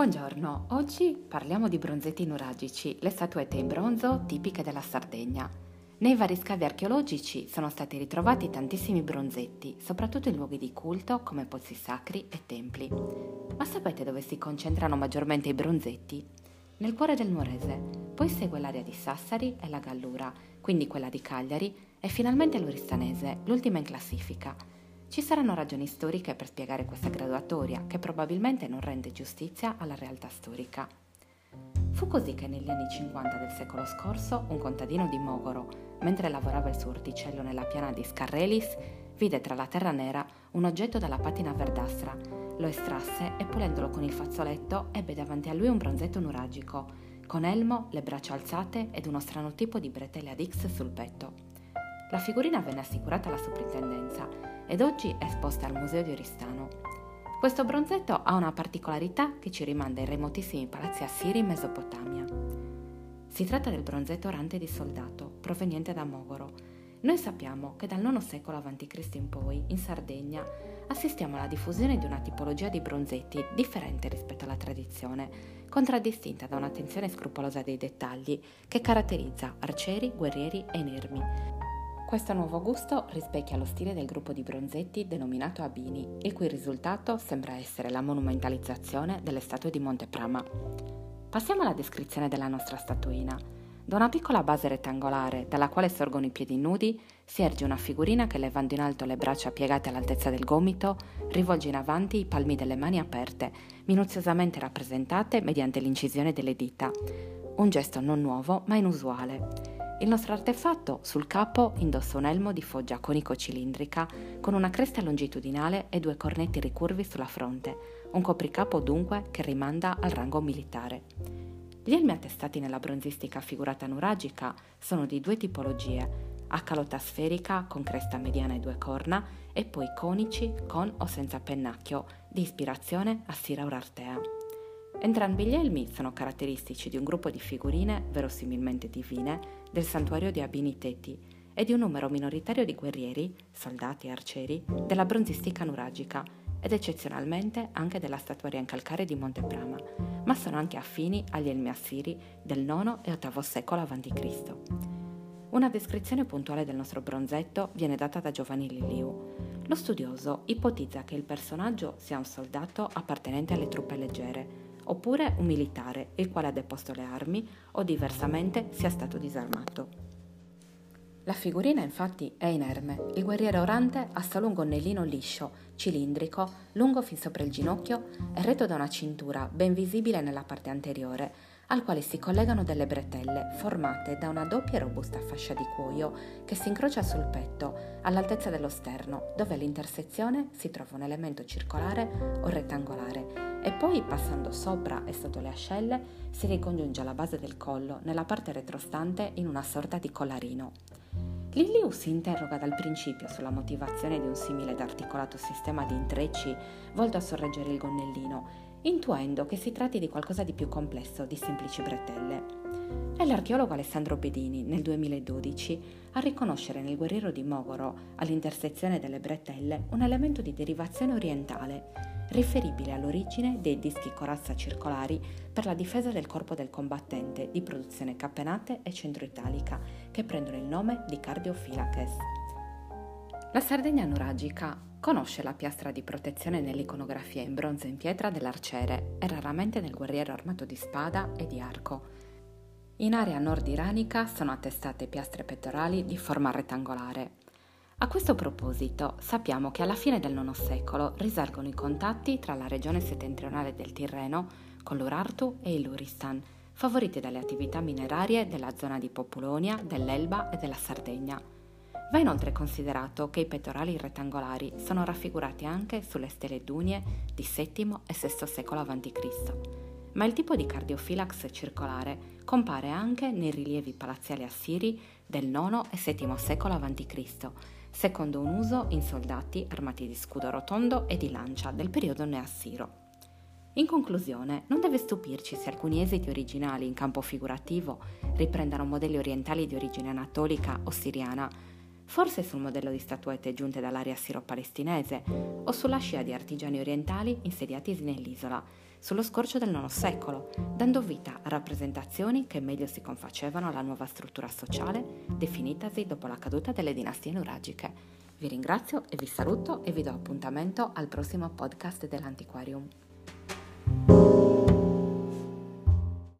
Buongiorno, oggi parliamo di bronzetti nuragici, le statuette in bronzo tipiche della Sardegna. Nei vari scavi archeologici sono stati ritrovati tantissimi bronzetti, soprattutto in luoghi di culto come pozzi sacri e templi. Ma sapete dove si concentrano maggiormente i bronzetti? Nel cuore del Nuorese, poi segue l'area di Sassari e la Gallura, quindi quella di Cagliari e finalmente l'Oristanese, l'ultima in classifica. Ci saranno ragioni storiche per spiegare questa graduatoria, che probabilmente non rende giustizia alla realtà storica. Fu così che negli anni 50 del secolo scorso un contadino di Mogoro, mentre lavorava il suo orticello nella piana di Scarrelis, vide tra la terra nera un oggetto dalla patina verdastra, lo estrasse e pulendolo con il fazzoletto ebbe davanti a lui un bronzetto nuragico, con elmo, le braccia alzate ed uno strano tipo di bretelle ad X sul petto. La figurina venne assicurata alla soprintendenza ed oggi è esposta al Museo di Oristano. Questo bronzetto ha una particolarità che ci rimanda ai remotissimi palazzi assiri in Mesopotamia. Si tratta del bronzetto orante di soldato, proveniente da Mogoro. Noi sappiamo che dal IX secolo a.C. in poi, in Sardegna, assistiamo alla diffusione di una tipologia di bronzetti differente rispetto alla tradizione, contraddistinta da un'attenzione scrupolosa dei dettagli che caratterizza arcieri, guerrieri e inermi, questo nuovo gusto rispecchia lo stile del gruppo di bronzetti denominato Abini, il cui risultato sembra essere la monumentalizzazione delle statue di Monteprama. Passiamo alla descrizione della nostra statuina. Da una piccola base rettangolare, dalla quale sorgono i piedi nudi, si erge una figurina che levando in alto le braccia piegate all'altezza del gomito, rivolge in avanti i palmi delle mani aperte, minuziosamente rappresentate mediante l'incisione delle dita. Un gesto non nuovo ma inusuale. Il nostro artefatto sul capo indossa un elmo di foggia conico-cilindrica con una cresta longitudinale e due cornetti ricurvi sulla fronte, un copricapo dunque che rimanda al rango militare. Gli elmi attestati nella bronzistica figurata nuragica sono di due tipologie, a calotta sferica con cresta mediana e due corna e poi conici con o senza pennacchio, di ispirazione assira urartea. Entrambi gli elmi sono caratteristici di un gruppo di figurine, verosimilmente divine, del santuario di Abini Teti e di un numero minoritario di guerrieri, soldati e arcieri della bronzistica nuragica ed eccezionalmente anche della statuaria in calcare di Monteprama, ma sono anche affini agli elmi assiri del IX e VIII secolo a.C. Una descrizione puntuale del nostro bronzetto viene data da Giovanni Liliu. Lo studioso ipotizza che il personaggio sia un soldato appartenente alle truppe leggere, oppure un militare, il quale ha deposto le armi o diversamente sia stato disarmato. La figurina infatti è inerme. Il guerriero orante ha solo un gonnellino liscio, cilindrico, lungo fin sopra il ginocchio e retto da una cintura ben visibile nella parte anteriore, al quale si collegano delle bretelle formate da una doppia e robusta fascia di cuoio che si incrocia sul petto all'altezza dello sterno, dove all'intersezione si trova un elemento circolare o rettangolare e poi passando sopra e sotto le ascelle si ricongiunge alla base del collo nella parte retrostante in una sorta di collarino. Liliu si interroga dal principio sulla motivazione di un simile ed articolato sistema di intrecci volto a sorreggere il gonnellino intuendo che si tratti di qualcosa di più complesso di semplici bretelle. È l'archeologo Alessandro Bedini, nel 2012, a riconoscere nel guerriero di Mogoro, all'intersezione delle bretelle, un elemento di derivazione orientale, riferibile all'origine dei dischi corazza circolari per la difesa del corpo del combattente di produzione capenate e centro-italica, che prendono il nome di Cardiophylaces. La Sardegna nuragica Conosce la piastra di protezione nell'iconografia in bronzo e in pietra dell'arciere e raramente nel guerriero armato di spada e di arco. In area nord iranica sono attestate piastre pettorali di forma rettangolare. A questo proposito sappiamo che alla fine del IX secolo risalgono i contatti tra la regione settentrionale del Tirreno con l'Urartu e il Luristan, favoriti dalle attività minerarie della zona di Populonia, dell'Elba e della Sardegna. Va inoltre considerato che i pettorali rettangolari sono raffigurati anche sulle stele dunie di VII e VI secolo a.C., ma il tipo di cardiophilax circolare compare anche nei rilievi palaziali assiri del IX e VII secolo a.C., secondo un uso in soldati armati di scudo rotondo e di lancia del periodo neassiro. In conclusione, non deve stupirci se alcuni esiti originali in campo figurativo riprendano modelli orientali di origine anatolica o siriana, forse sul modello di statuette giunte dall'area siro-palestinese o sulla scia di artigiani orientali insediatisi nell'isola, sullo scorcio del IX secolo, dando vita a rappresentazioni che meglio si confacevano alla nuova struttura sociale definitasi dopo la caduta delle dinastie nuragiche. Vi ringrazio e vi saluto e vi do appuntamento al prossimo podcast dell'Antiquarium.